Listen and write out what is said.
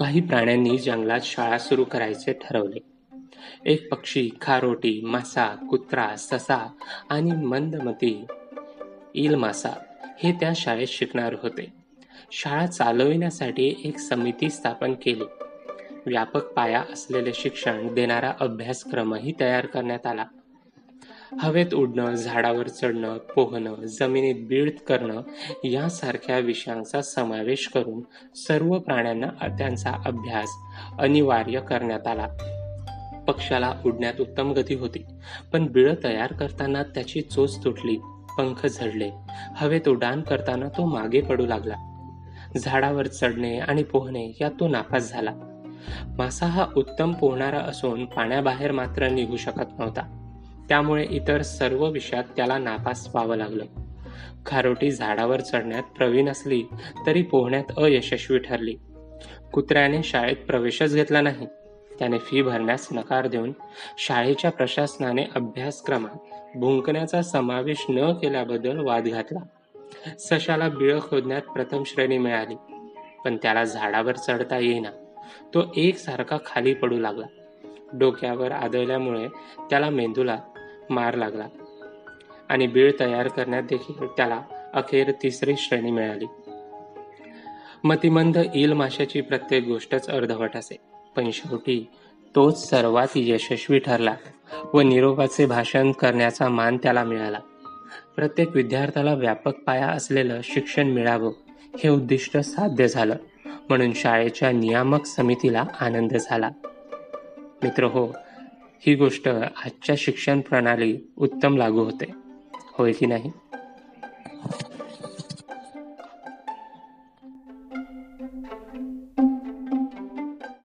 काही प्राण्यांनी जंगलात शाळा सुरू करायचे ठरवले. एक पक्षी खारोटी मासा कुत्रा ससा आणि मंदमती इल मासा हे त्या शाळेत शिकणार होते. शाळा चालविण्यासाठी एक समिती स्थापन केली. व्यापक पाया असलेले शिक्षण देणारा अभ्यासक्रमही तयार करण्यात आला. हवेत उडणं झाडावर चढणं पोहणं जमिनीत बीड करणं यासारख्या विषयांचा समावेश करून सर्व प्राण्यांना त्यांचा अभ्यास अनिवार्य करण्यात आला. पक्षाला उडण्यात उत्तम गती होती पण बिळ तयार करताना त्याची चोच तुटली पंख झडले. हवेत उड्डाण करताना तो मागे पडू लागला. झाडावर चढणे आणि पोहणे यात तो नापास झाला. मासा हा उत्तम पोहणारा असून पाण्याबाहेर मात्र निघू शकत नव्हता. त्यामुळे इतर सर्व विषयात त्याला नापास व्हावं लागलं. खारोटी झाडावर चढण्यात प्रवीण असली तरी पोहण्यात अयशस्वी ठरली. कुत्र्याने शाळेत प्रवेशच घेतला नाही. त्याने फी भरण्यास नकार देऊन शाळेच्या प्रशासनाने अभ्यासक्रमात भुंकण्याचा समावेश न केल्याबद्दल वाद घातला. सशाला बिळ खोदण्यात प्रथम श्रेणी मिळाली. पण त्याला झाडावर चढता येईना. तो एकसारखा खाली पडू लागला. डोक्यावर आदळल्यामुळे त्याला मेंदूला मार लागला. आणि बीळ तयार करण्यात देखील त्याला अखेर तिसरी श्रेणी मिळाली. मतिमंद ईल माशाची प्रत्येक गोष्टच अर्धवट असे. पण शेवटी तोच सर्वात यशस्वी ठरला व निरोपाचे भाषण करण्याचा मान त्याला मिळाला. प्रत्येक विद्यार्थ्याला व्यापक पाया असलेलं शिक्षण मिळावं हे उद्दिष्ट साध्य झालं. म्हणून शाळेच्या नियामक समितीला आनंद झाला. मित्र हो ही गोष्ट आजच्या शिक्षण प्रणाली उत्तम लागू होते. होय की नाही?